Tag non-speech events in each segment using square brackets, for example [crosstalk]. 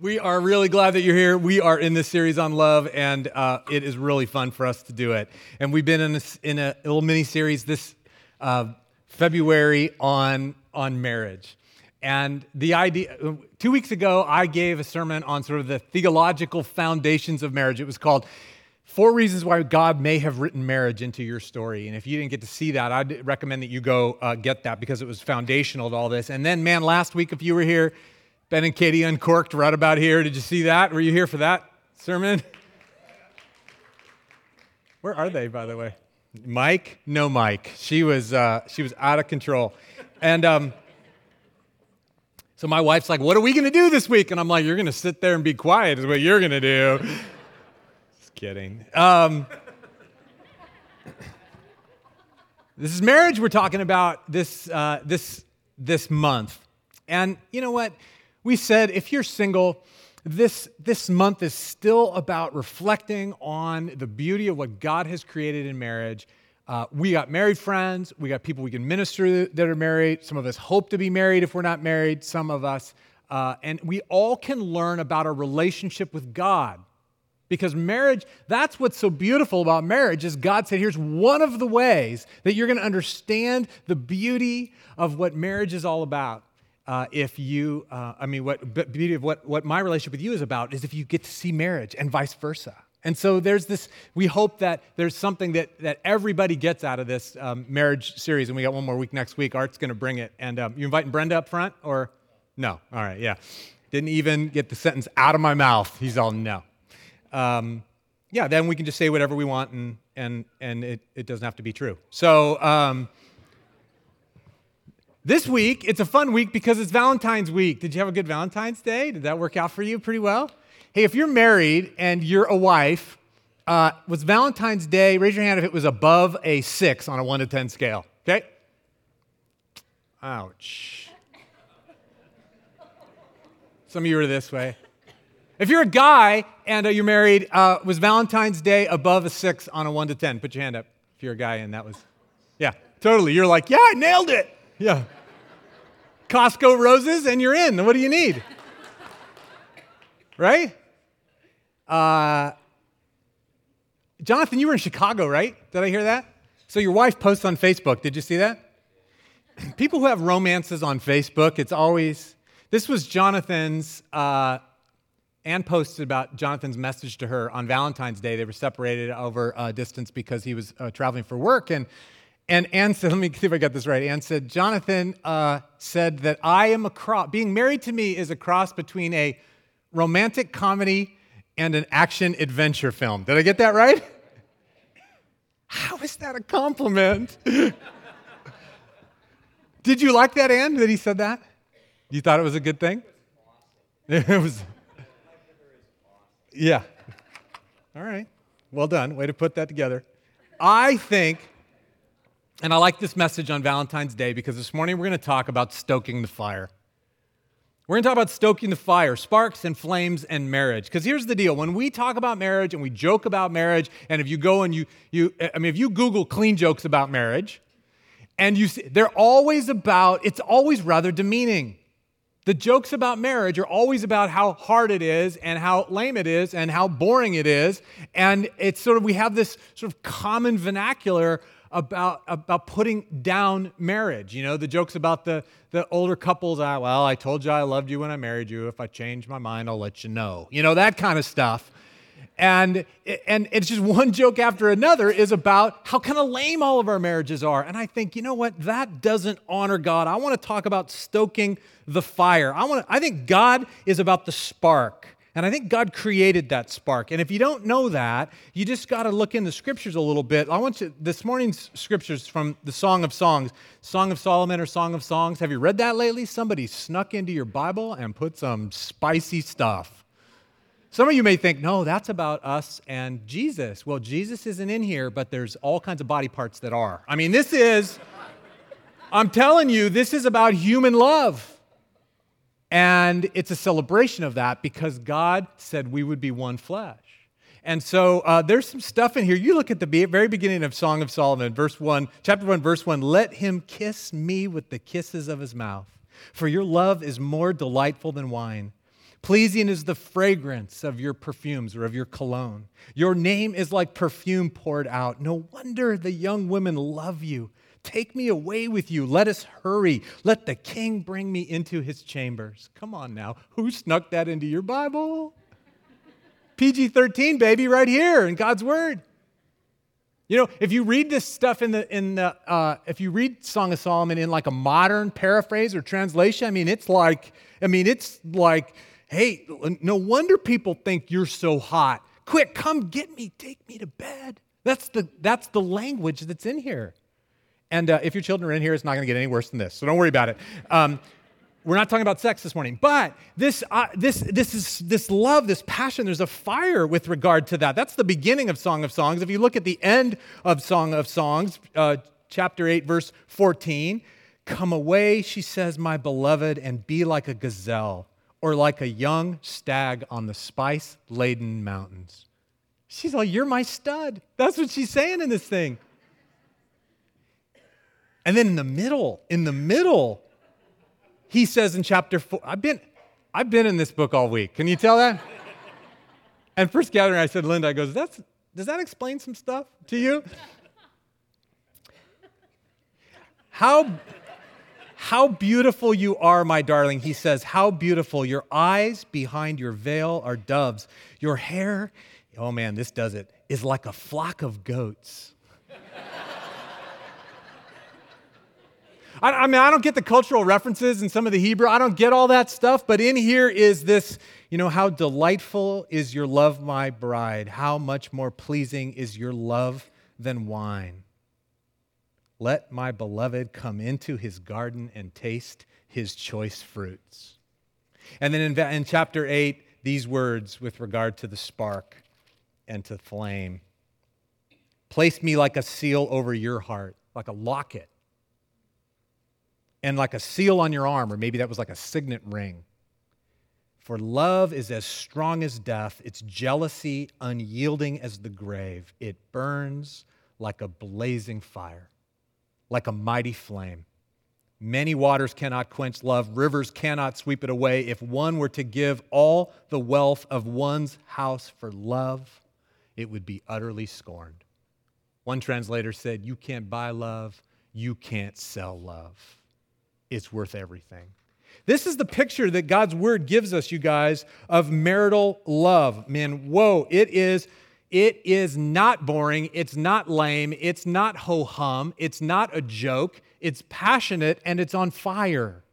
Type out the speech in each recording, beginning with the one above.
We are really glad that you're here. We are in this series on love, and uh, it is really fun for us to do it. And we've been in a, in a little mini series this uh, February on, on marriage. And the idea, two weeks ago, I gave a sermon on sort of the theological foundations of marriage. It was called Four Reasons Why God May Have Written Marriage into Your Story. And if you didn't get to see that, I'd recommend that you go uh, get that because it was foundational to all this. And then, man, last week, if you were here, Ben and Katie uncorked right about here. Did you see that? Were you here for that sermon? Where are they, by the way? Mike? No, Mike. She was uh, she was out of control, and um, so my wife's like, "What are we going to do this week?" And I'm like, "You're going to sit there and be quiet. Is what you're going to do." Just kidding. Um, this is marriage we're talking about this uh, this this month, and you know what? We said if you're single, this, this month is still about reflecting on the beauty of what God has created in marriage. Uh, we got married friends, we got people we can minister that are married. Some of us hope to be married if we're not married, some of us. Uh, and we all can learn about our relationship with God. Because marriage, that's what's so beautiful about marriage is God said, here's one of the ways that you're going to understand the beauty of what marriage is all about uh, if you, uh, I mean, what beauty of what, what my relationship with you is about is if you get to see marriage and vice versa. And so there's this, we hope that there's something that, that everybody gets out of this um, marriage series. And we got one more week next week. Art's going to bring it. And um, you inviting Brenda up front or no? All right, yeah. Didn't even get the sentence out of my mouth. He's all no. Um, yeah, then we can just say whatever we want and, and, and it, it doesn't have to be true. So, um, this week, it's a fun week because it's Valentine's week. Did you have a good Valentine's Day? Did that work out for you pretty well? Hey, if you're married and you're a wife, uh, was Valentine's Day, raise your hand if it was above a six on a one to 10 scale, okay? Ouch. Some of you are this way. If you're a guy and uh, you're married, uh, was Valentine's Day above a six on a one to 10? Put your hand up if you're a guy and that was, yeah, totally. You're like, yeah, I nailed it. Yeah. Costco roses and you're in. What do you need? right? Uh, Jonathan, you were in Chicago, right? Did I hear that? So your wife posts on Facebook. Did you see that? [clears throat] People who have romances on Facebook, it's always. This was Jonathan's. Uh, Anne posted about Jonathan's message to her on Valentine's Day. They were separated over a distance because he was uh, traveling for work, and and Anne said, [laughs] let me see if I got this right. Anne said, Jonathan uh, said that I am a cross, being married to me is a cross between a romantic comedy and an action adventure film. Did I get that right? [laughs] How is that a compliment? [laughs] Did you like that, Anne, that he said that? You thought it was a good thing? It was. Yeah. All right. Well done. Way to put that together. I think and I like this message on Valentine's Day because this morning we're going to talk about stoking the fire. We're going to talk about stoking the fire, sparks and flames and marriage. Because here's the deal when we talk about marriage and we joke about marriage, and if you go and you, you I mean, if you Google clean jokes about marriage, and you see, they're always about, it's always rather demeaning. The jokes about marriage are always about how hard it is and how lame it is and how boring it is. And it's sort of, we have this sort of common vernacular about, about putting down marriage. You know, the jokes about the, the older couples, I, well, I told you I loved you when I married you. If I change my mind, I'll let you know. You know, that kind of stuff. And, and it's just one joke after another is about how kind of lame all of our marriages are. And I think, you know what? That doesn't honor God. I want to talk about stoking the fire. I, want to, I think God is about the spark. And I think God created that spark. And if you don't know that, you just got to look in the scriptures a little bit. I want you, this morning's scriptures from the Song of Songs, Song of Solomon or Song of Songs. Have you read that lately? Somebody snuck into your Bible and put some spicy stuff. Some of you may think, no, that's about us and Jesus. Well, Jesus isn't in here, but there's all kinds of body parts that are. I mean, this is, I'm telling you, this is about human love. And it's a celebration of that because God said we would be one flesh. And so uh, there's some stuff in here. You look at the very beginning of Song of Solomon, verse 1, chapter 1, verse 1 Let him kiss me with the kisses of his mouth, for your love is more delightful than wine. Pleasing is the fragrance of your perfumes or of your cologne. Your name is like perfume poured out. No wonder the young women love you. Take me away with you. Let us hurry. Let the king bring me into his chambers. Come on now. Who snuck that into your Bible? PG 13, baby, right here in God's Word. You know, if you read this stuff in the, in the uh, if you read Song of Solomon in like a modern paraphrase or translation, I mean, it's like, I mean, it's like, hey, no wonder people think you're so hot. Quick, come get me, take me to bed. That's the, that's the language that's in here. And uh, if your children are in here, it's not going to get any worse than this, so don't worry about it. Um, we're not talking about sex this morning, but this, uh, this, this, is, this love, this passion, there's a fire with regard to that. That's the beginning of Song of Songs. If you look at the end of Song of Songs, uh, chapter 8, verse 14, come away, she says, my beloved, and be like a gazelle or like a young stag on the spice laden mountains. She's like, You're my stud. That's what she's saying in this thing. And then in the middle, in the middle, he says in chapter four, I've been, I've been in this book all week. Can you tell that? and first gathering, I said, Linda, I goes, That's, does that explain some stuff to you? How, how beautiful you are, my darling. He says, How beautiful. Your eyes behind your veil are doves. Your hair, oh man, this does it, is like a flock of goats. I, I, mean, I don't get the cultural references in some of the Hebrew. I don't get all that stuff, but in here is this, you know, how delightful is your love, my bride? How much more pleasing is your love than wine? Let my beloved come into his garden and taste his choice fruits. And then in, in chapter 8, these words with regard to the spark and to flame. Place me like a seal over your heart, like a locket and like a seal on your arm, or maybe that was like a signet ring. For love is as strong as death, its jealousy unyielding as the grave. It burns like a blazing fire, like a mighty flame. Many waters cannot quench love, rivers cannot sweep it away. If one were to give all the wealth of one's house for love, it would be utterly scorned. One translator said, You can't buy love, you can't sell love it's worth everything. This is the picture that God's word gives us, you guys, of marital love. Man, whoa, it is it is not boring, it's not lame, it's not ho hum, it's not a joke, it's passionate and it's on fire.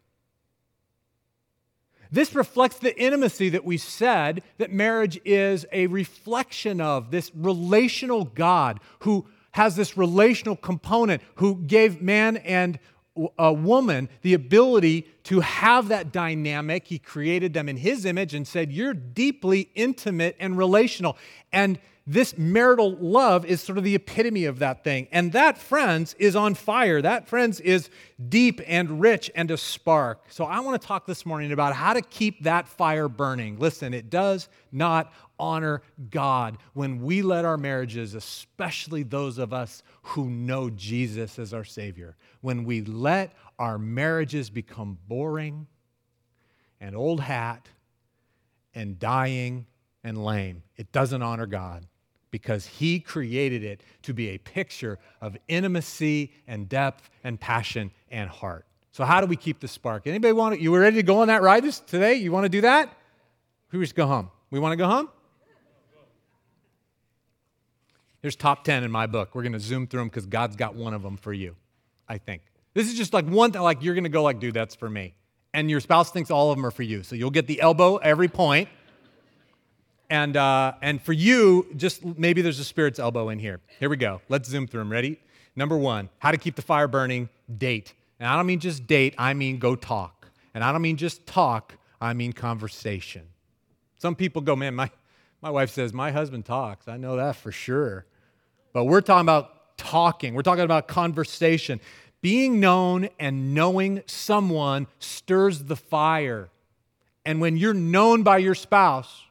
This reflects the intimacy that we said that marriage is a reflection of this relational God who has this relational component, who gave man and a woman the ability to have that dynamic. He created them in his image and said, You're deeply intimate and relational. And this marital love is sort of the epitome of that thing. And that, friends, is on fire. That, friends, is deep and rich and a spark. So I want to talk this morning about how to keep that fire burning. Listen, it does not honor God when we let our marriages, especially those of us who know Jesus as our Savior, when we let our marriages become boring and old hat and dying and lame. It doesn't honor God because he created it to be a picture of intimacy and depth and passion and heart. So how do we keep the spark? Anybody want to, you were ready to go on that ride this, today? You want to do that? We just go home? We want to go home? Here's top 10 in my book. We're going to zoom through them because God's got one of them for you, I think. This is just like one thing, like you're going to go like, dude, that's for me. And your spouse thinks all of them are for you. So you'll get the elbow every point. And, uh, and for you, just maybe there's a spirit's elbow in here. Here we go. Let's zoom through them. Ready? Number one, how to keep the fire burning, date. And I don't mean just date, I mean go talk. And I don't mean just talk, I mean conversation. Some people go, man, my, my wife says, my husband talks. I know that for sure. But we're talking about talking, we're talking about conversation. Being known and knowing someone stirs the fire. And when you're known by your spouse,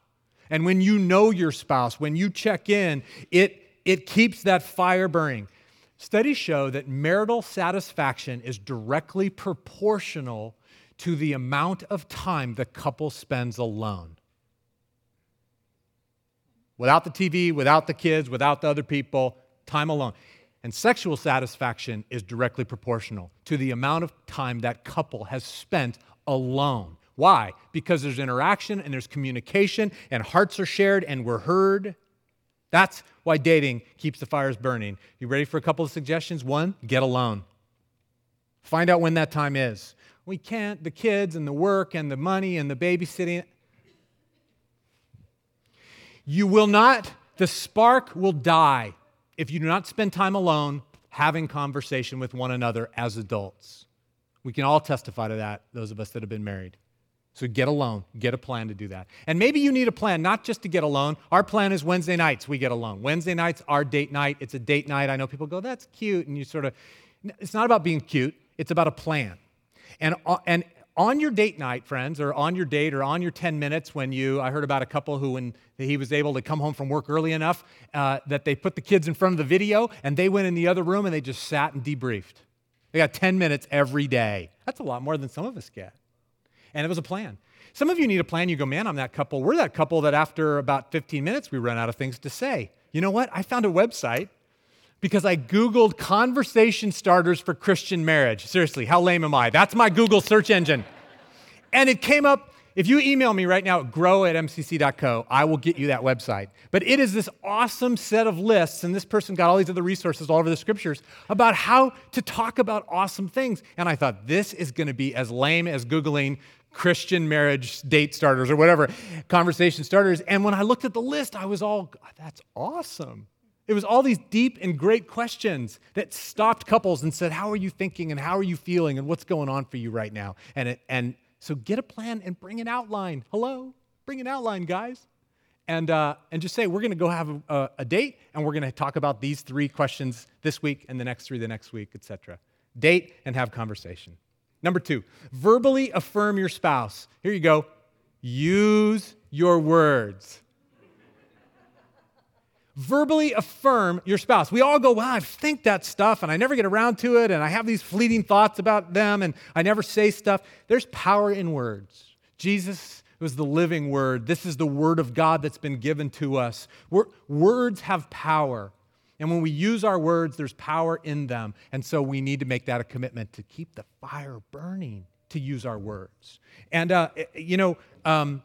and when you know your spouse, when you check in, it, it keeps that fire burning. Studies show that marital satisfaction is directly proportional to the amount of time the couple spends alone. Without the TV, without the kids, without the other people, time alone. And sexual satisfaction is directly proportional to the amount of time that couple has spent alone. Why? Because there's interaction and there's communication and hearts are shared and we're heard. That's why dating keeps the fires burning. You ready for a couple of suggestions? One, get alone. Find out when that time is. We can't, the kids and the work and the money and the babysitting. You will not, the spark will die if you do not spend time alone having conversation with one another as adults. We can all testify to that, those of us that have been married. So get alone, get a plan to do that. And maybe you need a plan not just to get alone. Our plan is Wednesday nights, we get alone. Wednesday nights, our date night. It's a date night. I know people go, that's cute. And you sort of, it's not about being cute, it's about a plan. And, and on your date night, friends, or on your date, or on your 10 minutes when you, I heard about a couple who, when he was able to come home from work early enough, uh, that they put the kids in front of the video and they went in the other room and they just sat and debriefed. They got 10 minutes every day. That's a lot more than some of us get. And it was a plan. Some of you need a plan. You go, man, I'm that couple. We're that couple that after about 15 minutes, we run out of things to say. You know what? I found a website because I Googled conversation starters for Christian marriage. Seriously, how lame am I? That's my Google search engine. And it came up. If you email me right now at grow at mcc.co, I will get you that website. But it is this awesome set of lists, and this person got all these other resources all over the scriptures about how to talk about awesome things. And I thought, this is going to be as lame as Googling Christian marriage date starters or whatever, conversation starters. And when I looked at the list, I was all, that's awesome. It was all these deep and great questions that stopped couples and said, How are you thinking and how are you feeling and what's going on for you right now? And, it, and so get a plan and bring an outline. Hello? Bring an outline, guys. And, uh, and just say, We're going to go have a, a date and we're going to talk about these three questions this week and the next three the next week, etc. Date and have conversation. Number two, verbally affirm your spouse. Here you go. Use your words verbally affirm your spouse. We all go, Well, I think that stuff and I never get around to it, and I have these fleeting thoughts about them, and I never say stuff. There's power in words. Jesus was the living word. This is the word of God that's been given to us. Words have power. And when we use our words, there's power in them. And so we need to make that a commitment to keep the fire burning, to use our words. And, uh, you know, um,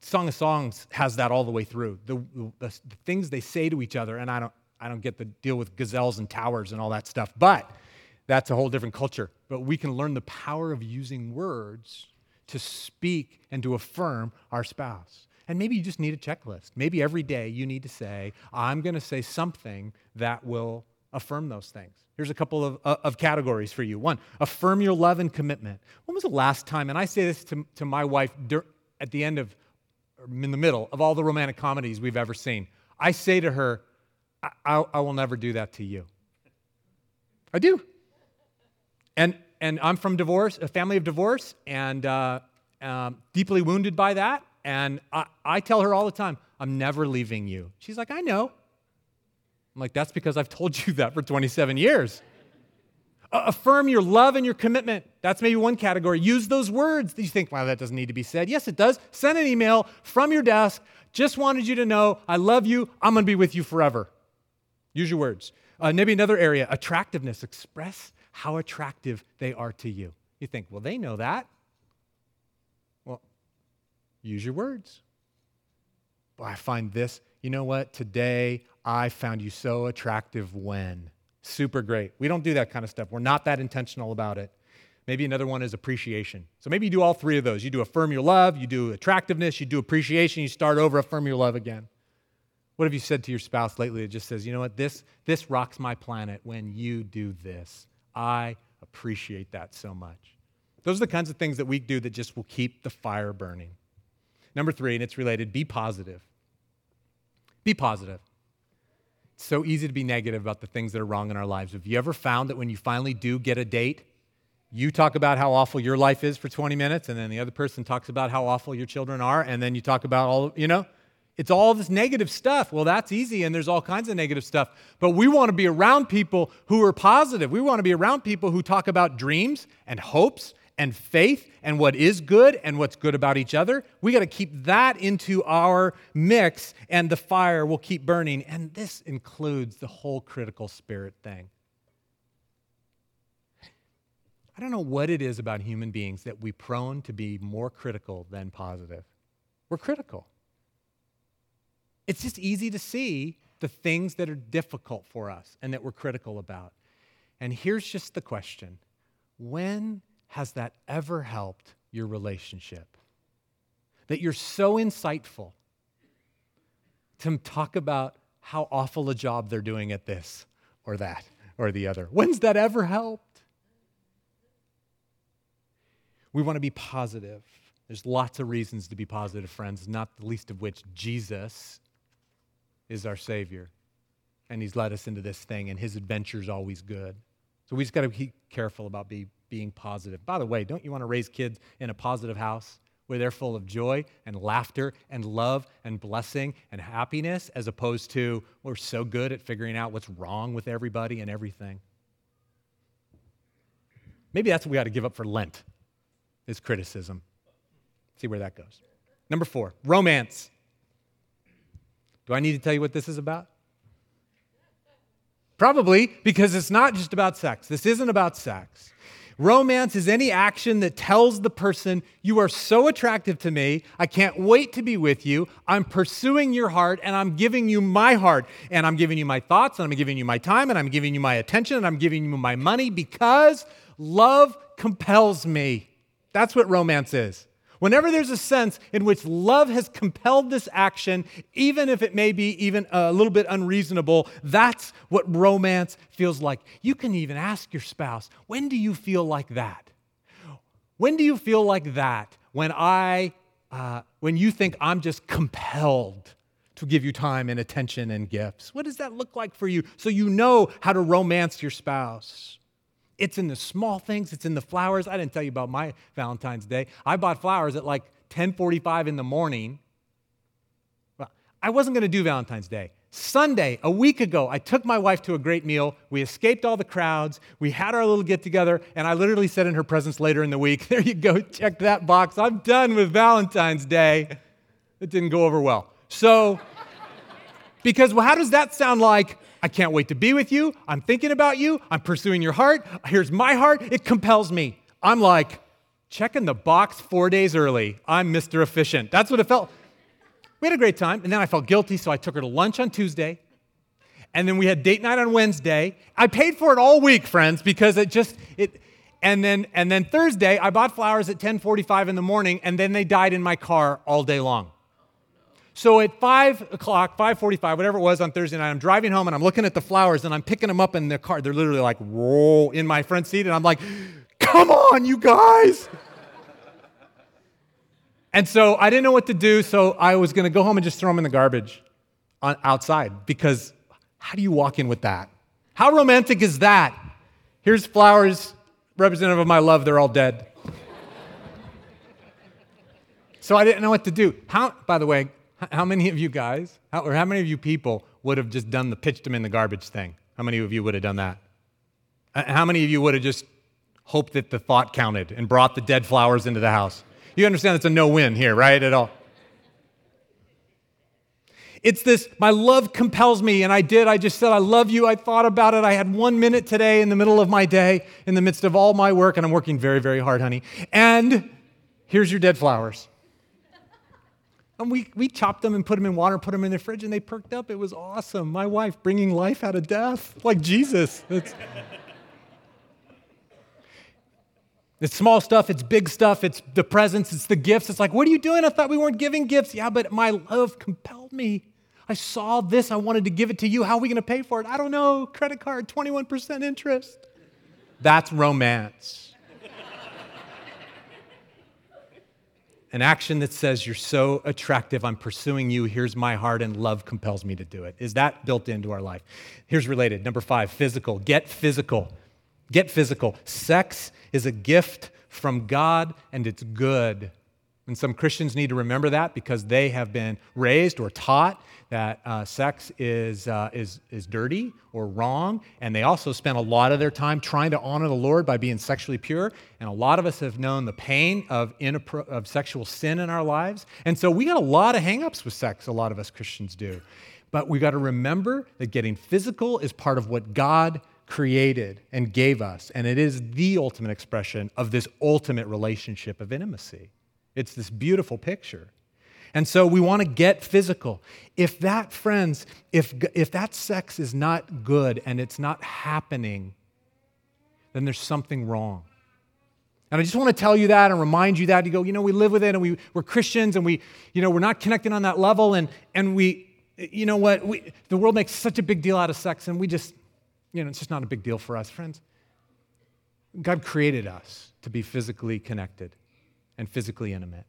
Song of Songs has that all the way through. The, the, the, things they say to each other, and I don't, I don't get the deal with gazelles and towers and all that stuff, but that's a whole different culture. But we can learn the power of using words to speak and to affirm our spouse. And maybe you just need a checklist. Maybe every day you need to say, I'm going to say something that will affirm those things. Here's a couple of, uh, of categories for you. One, affirm your love and commitment. When was the last time, and I say this to, to my wife at the end of in the middle of all the romantic comedies we've ever seen. I say to her, I, I, I will never do that to you. I do. And, and I'm from divorce, a family of divorce, and uh, um, deeply wounded by that. And I, I tell her all the time, I'm never leaving you. She's like, I know. I'm like, that's because I've told you that for 27 years. Affirm your love and your commitment. That's maybe one category. Use those words. You think, wow, that doesn't need to be said. Yes, it does. Send an email from your desk. Just wanted you to know I love you. I'm going to be with you forever. Use your words. Uh, maybe another area attractiveness. Express how attractive they are to you. You think, well, they know that. Use your words. Well, I find this, you know what? Today I found you so attractive when super great. We don't do that kind of stuff. We're not that intentional about it. Maybe another one is appreciation. So maybe you do all three of those. You do affirm your love, you do attractiveness, you do appreciation, you start over, affirm your love again. What have you said to your spouse lately that just says, you know what, this, this rocks my planet when you do this? I appreciate that so much. Those are the kinds of things that we do that just will keep the fire burning. Number three, and it's related, be positive. Be positive It's so easy to be negative about the things that are wrong in our lives. Have you ever found that when you finally do get a date, you talk about how awful your life is for 20 minutes, and then the other person talks about how awful your children are, and then you talk about all, you know, it's all this negative stuff. Well, that's easy, and there's all kinds of negative stuff. But we want to be around people who are positive. We want to be around people who talk about dreams and hopes and faith and what is good and what's good about each other. We got to keep that into our mix, and the fire will keep burning. And this includes the whole critical spirit thing. I don't know what it is about human beings that we're prone to be more critical than positive. We're critical. It's just easy to see the things that are difficult for us and that we're critical about. And here's just the question When has that ever helped your relationship? That you're so insightful to talk about how awful a job they're doing at this or that or the other. When's that ever helped? We want to be positive. There's lots of reasons to be positive, friends, not the least of which Jesus is our Savior. And He's led us into this thing, and His adventure is always good. So we just got to be careful about be, being positive. By the way, don't you want to raise kids in a positive house where they're full of joy and laughter and love and blessing and happiness as opposed to we're so good at figuring out what's wrong with everybody and everything? Maybe that's what we got to give up for Lent, is criticism. See where that goes. Number four, romance. Do I need to tell you what this is about? Probably because it's not just about sex. This isn't about sex. Romance is any action that tells the person, You are so attractive to me. I can't wait to be with you. I'm pursuing your heart and I'm giving you my heart. And I'm giving you my thoughts and I'm giving you my time and I'm giving you my attention and I'm giving you my money because love compels me. That's what romance is. Whenever there's a sense in which love has compelled this action, even if it may be even a little bit unreasonable, that's what romance feels like. You can even ask your spouse, when do you feel like that? When do you feel like that? When I, uh, when you think I'm just compelled to give you time and attention and gifts? What does that look like for you? So you know how to romance your spouse. It's in the small things, it's in the flowers. I didn't tell you about my Valentine's Day. I bought flowers at like 10:45 in the morning. Well, I wasn't going to do Valentine's Day. Sunday, a week ago, I took my wife to a great meal. We escaped all the crowds. We had our little get together, and I literally said in her presence later in the week, [laughs] There you go, check that box. I'm done with Valentine's Day. It didn't go over well. So, because well, how does that sound like I can't wait to be with you. I'm thinking about you. I'm pursuing your heart. Here's my heart. It compels me. I'm like, checking the box four days early. I'm Mr. Efficient. That's what it felt. We had a great time. And then I felt guilty, so I took her to lunch on Tuesday. And then we had date night on Wednesday. I paid for it all week, friends, because it just, it, and then, and then Thursday, I bought flowers at 1045 in the morning, and then they died in my car all day long. So at 5 o'clock, 5.45, whatever it was on Thursday night, I'm driving home and I'm looking at the flowers and I'm picking them up in the car. They're literally like, roll in my front seat. And I'm like, come on, you guys. and so I didn't know what to do. So I was going to go home and just throw them in the garbage on, outside because how do you walk in with that? How romantic is that? Here's flowers representative of my love. They're all dead. so I didn't know what to do. How, by the way, how many of you guys, how, or how many of you people would have just done the pitched them in the garbage thing? How many of you would have done that? How many of you would have just hoped that the thought counted and brought the dead flowers into the house? You understand it's a no win here, right? At all. It's this, my love compels me, and I did. I just said, I love you. I thought about it. I had one minute today in the middle of my day, in the midst of all my work, and I'm working very, very hard, honey. And here's your dead flowers. And we, we chopped them and put them in water, put them in the fridge, and they perked up. It was awesome. My wife bringing life out of death, like Jesus. It's, it's small stuff, it's big stuff, it's the presents, it's the gifts. It's like, what are you doing? I thought we weren't giving gifts. Yeah, but my love compelled me. I saw this, I wanted to give it to you. How are we going to pay for it? I don't know. Credit card, 21% interest. That's romance. An action that says, You're so attractive, I'm pursuing you, here's my heart, and love compels me to do it. Is that built into our life? Here's related. Number five, physical. Get physical. Get physical. Sex is a gift from God, and it's good. And some Christians need to remember that because they have been raised or taught that uh, sex is, uh, is, is dirty or wrong. And they also spend a lot of their time trying to honor the Lord by being sexually pure. And a lot of us have known the pain of, inappro- of sexual sin in our lives. And so we got a lot of hangups with sex, a lot of us Christians do. But we got to remember that getting physical is part of what God created and gave us. And it is the ultimate expression of this ultimate relationship of intimacy. It's this beautiful picture. And so we want to get physical. If that, friends, if, if that sex is not good and it's not happening, then there's something wrong. And I just want to tell you that and remind you that. You go, you know, we live with it and we, we're Christians and we, you know, we're not connected on that level. And, and we, you know what, we, the world makes such a big deal out of sex and we just, you know, it's just not a big deal for us, friends. God created us to be physically connected and physically intimate.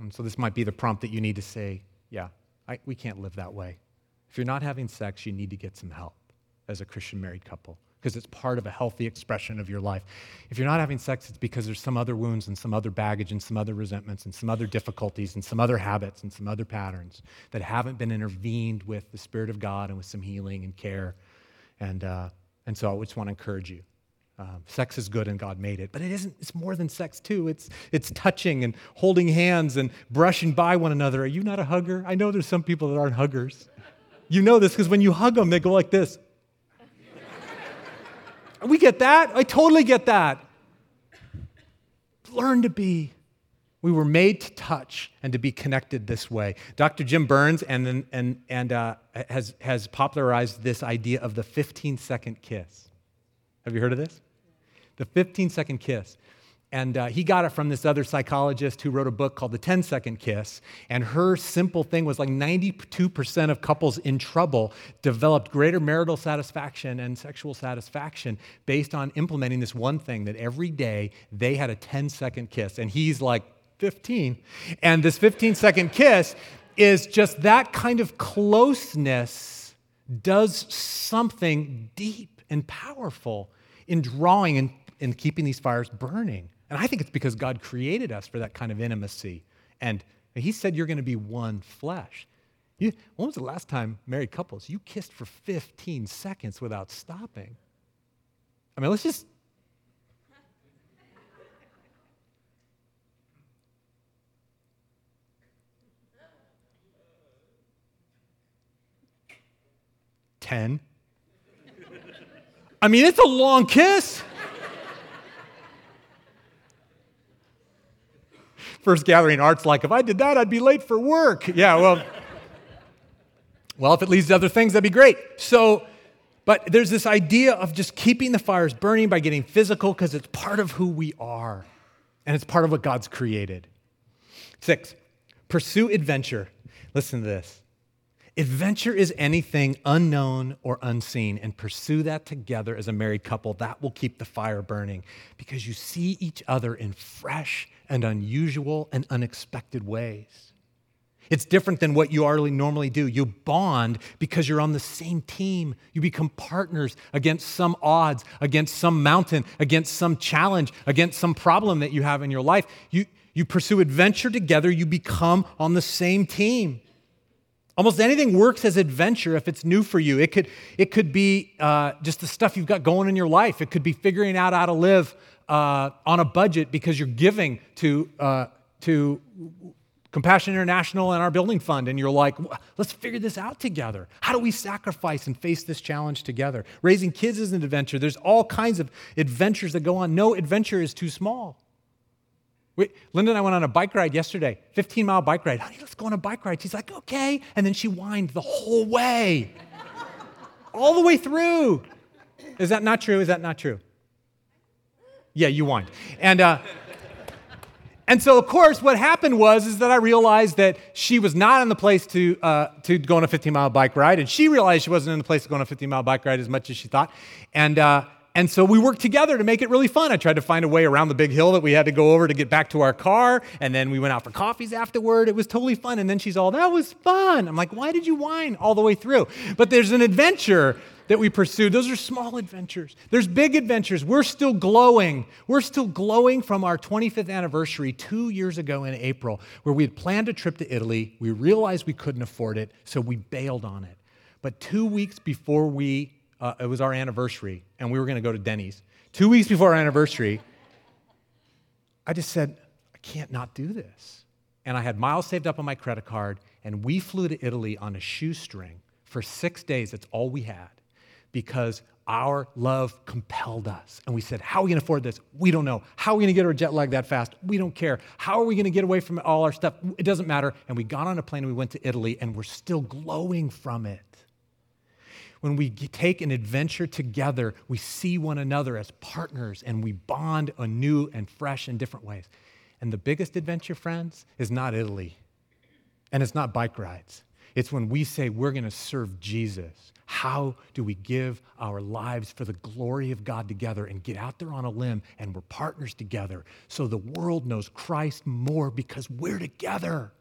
And so this might be the prompt that you need to say, yeah, I, we can't live that way. If you're not having sex, you need to get some help as a Christian married couple because it's part of a healthy expression of your life. If you're not having sex, it's because there's some other wounds and some other baggage and some other resentments and some other difficulties and some other habits and some other patterns that haven't been intervened with the Spirit of God and with some healing and care. And, uh, and so I just want to encourage you. Um, sex is good and God made it, but it isn't, it's more than sex too. It's, it's touching and holding hands and brushing by one another. Are you not a hugger? I know there's some people that aren't huggers. You know this because when you hug them, they go like this. we get that. I totally get that. Learn to be. We were made to touch and to be connected this way. Dr. Jim Burns and, and, and, uh, has, has popularized this idea of the 15 second kiss. Have you heard of this? The 15 second kiss. And uh, he got it from this other psychologist who wrote a book called The 10 Second Kiss. And her simple thing was like 92% of couples in trouble developed greater marital satisfaction and sexual satisfaction based on implementing this one thing that every day they had a 10 second kiss. And he's like 15. And this 15 second kiss is just that kind of closeness does something deep and powerful in drawing and in keeping these fires burning. And I think it's because God created us for that kind of intimacy. And He said you're going to be one flesh. You, when was the last time, married couples, you kissed for 15 seconds without stopping? I mean, let's just. Ten. I mean, it's a long kiss. First Gathering Art's like, if I did that, I'd be late for work. Yeah, well, well, if it leads to other things, that'd be great. So, but there's this idea of just keeping the fires burning by getting physical because it's part of who we are and it's part of what God's created. Six, pursue adventure. Listen to this. Adventure is anything unknown or unseen, and pursue that together as a married couple. That will keep the fire burning because you see each other in fresh and unusual and unexpected ways. It's different than what you normally do. You bond because you're on the same team. You become partners against some odds, against some mountain, against some challenge, against some problem that you have in your life. You, you pursue adventure together, you become on the same team. Almost anything works as adventure if it's new for you. It could, it could be uh, just the stuff you've got going in your life. It could be figuring out how to live uh, on a budget because you're giving to, uh, to Compassion International and our building fund, and you're like, let's figure this out together. How do we sacrifice and face this challenge together? Raising kids is an adventure. There's all kinds of adventures that go on. No adventure is too small. We, Linda and I went on a bike ride yesterday, 15 mile bike ride. Honey, let's go on a bike ride. She's like, okay. And then she whined the whole way, all the way through. Is that not true? Is that not true? Yeah, you whined. And, uh, and so, of course, what happened was is that I realized that she was not in the place to, uh, to go on a 15 mile bike ride, and she realized she wasn't in the place to go on a 15 mile bike ride as much as she thought. And, uh, And so we worked together to make it really fun. I tried to find a way around the big hill that we had to go over to get back to our car. And then we went out for coffees afterward. It was totally fun. And then she's all, that was fun. I'm like, why did you whine all the way through? But there's an adventure that we pursued. Those are small adventures. There's big adventures. We're still glowing. We're still glowing from our 25th anniversary two years ago in April, where we had planned a trip to Italy. We realized we couldn't afford it, so we bailed on it. But two weeks before we, uh, it was our anniversary, and we were going to go to Denny's. Two weeks before our anniversary, I just said, I can't not do this. And I had miles saved up on my credit card, and we flew to Italy on a shoestring for six days. That's all we had because our love compelled us. And we said, How are we going to afford this? We don't know. How are we going to get our jet lag that fast? We don't care. How are we going to get away from all our stuff? It doesn't matter. And we got on a plane and we went to Italy, and we're still glowing from it. When we take an adventure together, we see one another as partners and we bond anew and fresh in different ways. And the biggest adventure, friends, is not Italy and it's not bike rides. It's when we say we're going to serve Jesus. How do we give our lives for the glory of God together and get out there on a limb and we're partners together so the world knows Christ more because we're together?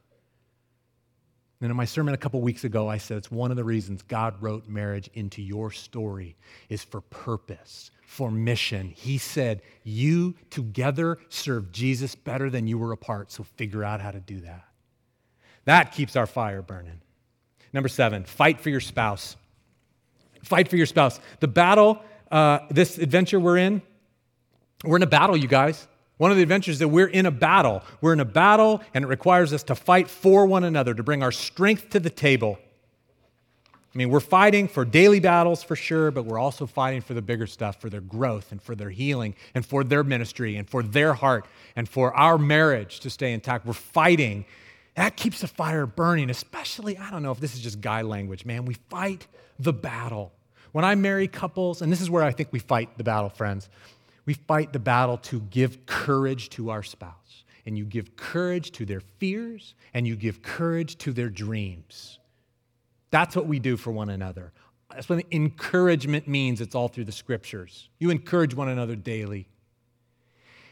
And in my sermon a couple weeks ago, I said it's one of the reasons God wrote marriage into your story is for purpose, for mission. He said, You together serve Jesus better than you were apart, so figure out how to do that. That keeps our fire burning. Number seven, fight for your spouse. Fight for your spouse. The battle, uh, this adventure we're in, we're in a battle, you guys. One of the adventures is that we're in a battle. We're in a battle, and it requires us to fight for one another, to bring our strength to the table. I mean, we're fighting for daily battles for sure, but we're also fighting for the bigger stuff, for their growth and for their healing and for their ministry and for their heart and for our marriage to stay intact. We're fighting that keeps the fire burning, especially, I don't know if this is just guy language, man. We fight the battle. When I marry couples, and this is where I think we fight the battle, friends, we fight the battle to give courage to our spouse. And you give courage to their fears, and you give courage to their dreams. That's what we do for one another. That's what encouragement means. It's all through the scriptures. You encourage one another daily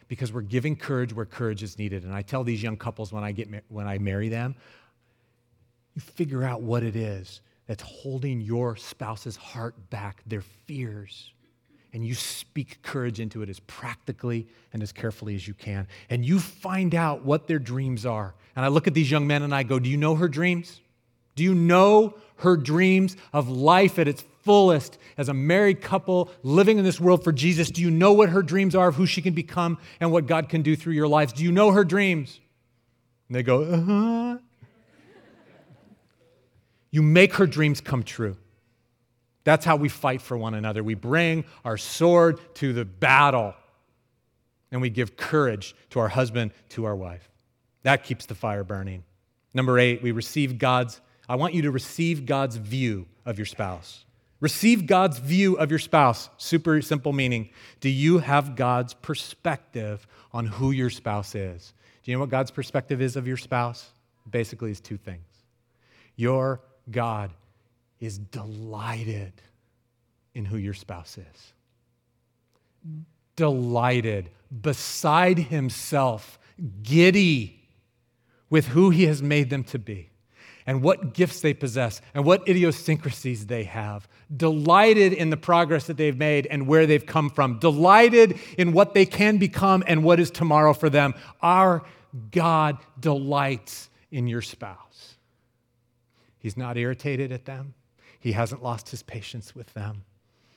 because we're giving courage where courage is needed. And I tell these young couples when I, get, when I marry them, you figure out what it is that's holding your spouse's heart back, their fears. And you speak courage into it as practically and as carefully as you can. And you find out what their dreams are. And I look at these young men and I go, Do you know her dreams? Do you know her dreams of life at its fullest as a married couple living in this world for Jesus? Do you know what her dreams are of who she can become and what God can do through your lives? Do you know her dreams? And they go, uh huh. you make her dreams come true. That's how we fight for one another. We bring our sword to the battle and we give courage to our husband, to our wife. That keeps the fire burning. Number eight, we receive God's I want you to receive God's view of your spouse. Receive God's view of your spouse. Super simple meaning. Do you have God's perspective on who your spouse is? Do you know what God's perspective is of your spouse? Basically, it's two things. Your God is delighted in who your spouse is. Delighted, beside himself, giddy with who he has made them to be and what gifts they possess and what idiosyncrasies they have, delighted in the progress that they've made and where they've come from, delighted in what they can become and what is tomorrow for them. Our God delights in your spouse. He's not irritated at them, He hasn't lost His patience with them.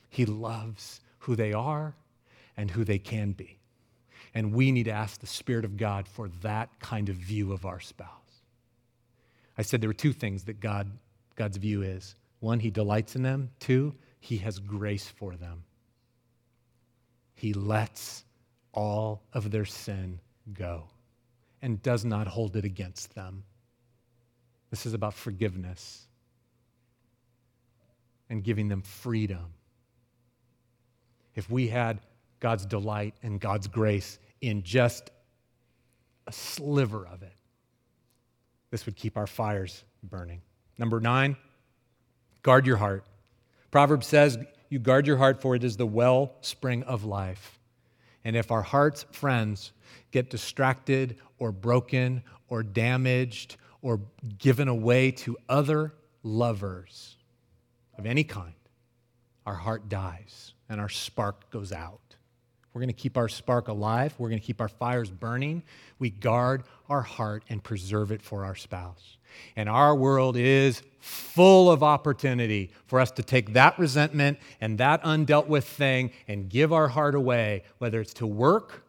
He loves who they are and who they can be. And we need to ask the Spirit of God for that kind of view of our spouse. I said there were two things that God, God's view is one, He delights in them, two, He has grace for them. He lets all of their sin go and does not hold it against them. This is about forgiveness and giving them freedom. If we had God's delight and God's grace in just a sliver of it, this would keep our fires burning. Number nine, guard your heart. Proverbs says, you guard your heart, for it is the wellspring of life. And if our hearts, friends, get distracted or broken or damaged or given away to other lovers of any kind, our heart dies and our spark goes out. We're going to keep our spark alive. We're going to keep our fires burning. We guard our heart and preserve it for our spouse. And our world is full of opportunity for us to take that resentment and that undealt with thing and give our heart away, whether it's to work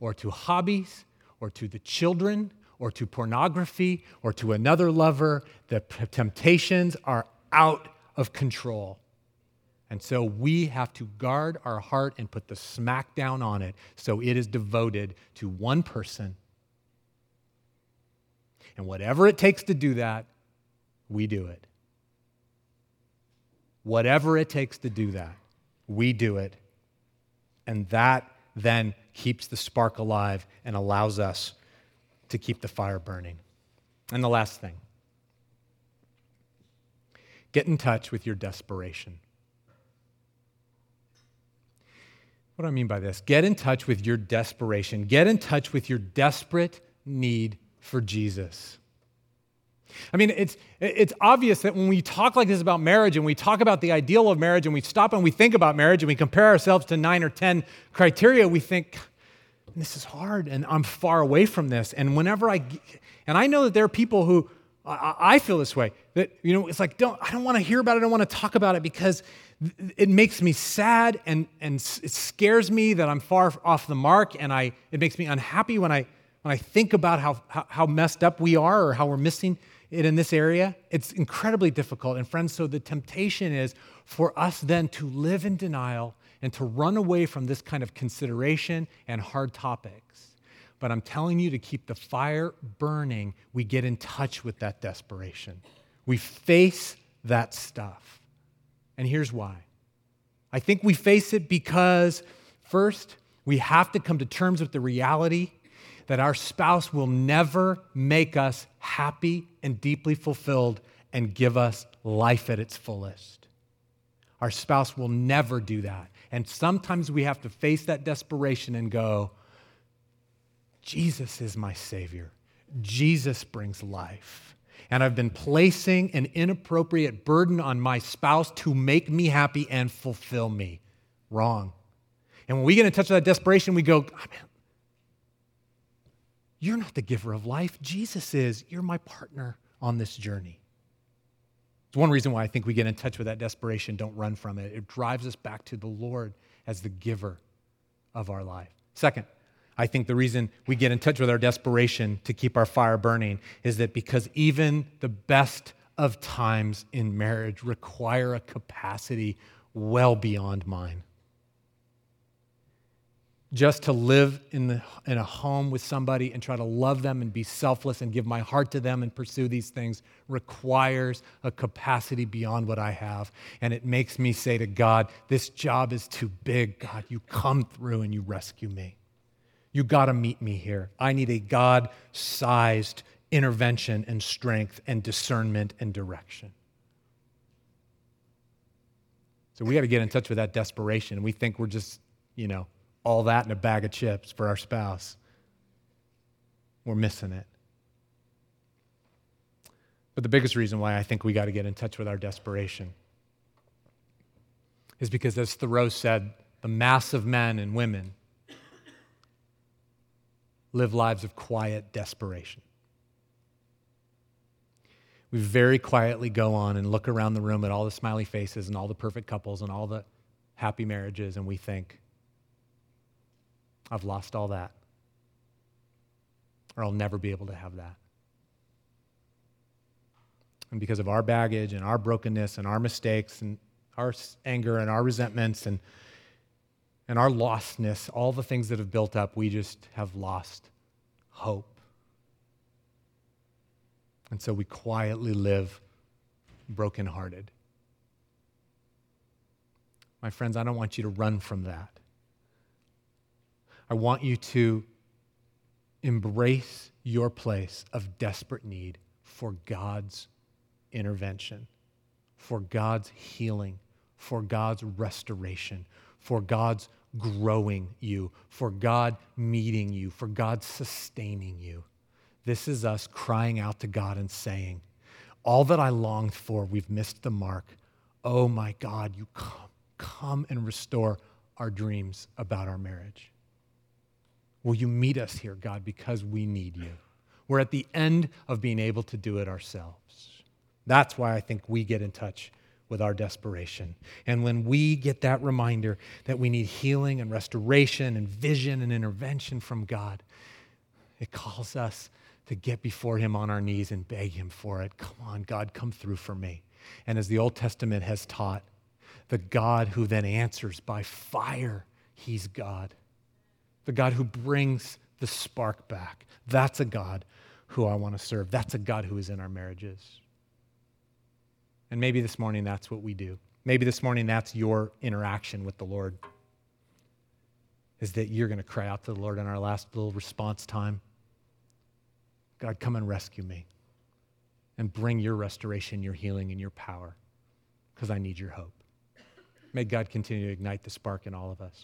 or to hobbies or to the children or to pornography or to another lover. The temptations are out of control. And so we have to guard our heart and put the smack down on it so it is devoted to one person. And whatever it takes to do that, we do it. Whatever it takes to do that, we do it. And that then keeps the spark alive and allows us to keep the fire burning. And the last thing get in touch with your desperation. What do I mean by this? Get in touch with your desperation. Get in touch with your desperate need for Jesus. I mean, it's, it's obvious that when we talk like this about marriage and we talk about the ideal of marriage and we stop and we think about marriage and we compare ourselves to nine or 10 criteria, we think, this is hard and I'm far away from this. And whenever I, and I know that there are people who, I, feel this way, that, you know, it's like, don't, I don't want to hear about it, I don't want to talk about it because it makes me sad and, and it scares me that I'm far off the mark and I, it makes me unhappy when I, when I think about how, how, how messed up we are or how we're missing it in this area. It's incredibly difficult. And friends, so the temptation is for us then to live in denial and to run away from this kind of consideration and hard topics. But I'm telling you to keep the fire burning, we get in touch with that desperation. We face that stuff. And here's why. I think we face it because, first, we have to come to terms with the reality that our spouse will never make us happy and deeply fulfilled and give us life at its fullest. Our spouse will never do that. And sometimes we have to face that desperation and go, Jesus is my Savior. Jesus brings life and I've been placing an inappropriate burden on my spouse to make me happy and fulfill me. Wrong. And when we get in touch with that desperation, we go, oh, man, you're not the giver of life. Jesus is. You're my partner on this journey. It's one reason why I think we get in touch with that desperation, don't run from it. It drives us back to the Lord as the giver of our life. Second, I think the reason we get in touch with our desperation to keep our fire burning is that because even the best of times in marriage require a capacity well beyond mine. Just to live in, the, in a home with somebody and try to love them and be selfless and give my heart to them and pursue these things requires a capacity beyond what I have. And it makes me say to God, This job is too big. God, you come through and you rescue me. You got to meet me here. I need a God sized intervention and strength and discernment and direction. So we got to get in touch with that desperation. We think we're just, you know, all that in a bag of chips for our spouse. We're missing it. But the biggest reason why I think we got to get in touch with our desperation is because, as Thoreau said, the mass of men and women live lives of quiet desperation. We very quietly go on and look around the room at all the smiley faces and all the perfect couples and all the happy marriages, and we think, I've lost all that. Or I'll never be able to have that. And because of our baggage and our brokenness and our mistakes and our anger and our resentments and and our lostness, all the things that have built up, we just have lost hope. And so we quietly live brokenhearted. My friends, I don't want you to run from that. I want you to embrace your place of desperate need for God's intervention, for God's healing, for God's restoration, for God's growing you, for God meeting you, for God sustaining you. This is us crying out to God and saying, All that I longed for, we've missed the mark. Oh my God, you come, come and restore our dreams about our marriage. Will you meet us here, God, because we need you? We're at the end of being able to do it ourselves. That's why I think we get in touch with our desperation. And when we get that reminder that we need healing and restoration and vision and intervention from God, it calls us to get before Him on our knees and beg Him for it. Come on, God, come through for me. And as the Old Testament has taught, the God who then answers by fire, He's God. The God who brings the spark back. That's a God who I want to serve. That's a God who is in our marriages. And maybe this morning that's what we do. Maybe this morning that's your interaction with the Lord. Is that you're going to cry out to the Lord in our last little response time God, come and rescue me and bring your restoration, your healing, and your power because I need your hope. May God continue to ignite the spark in all of us.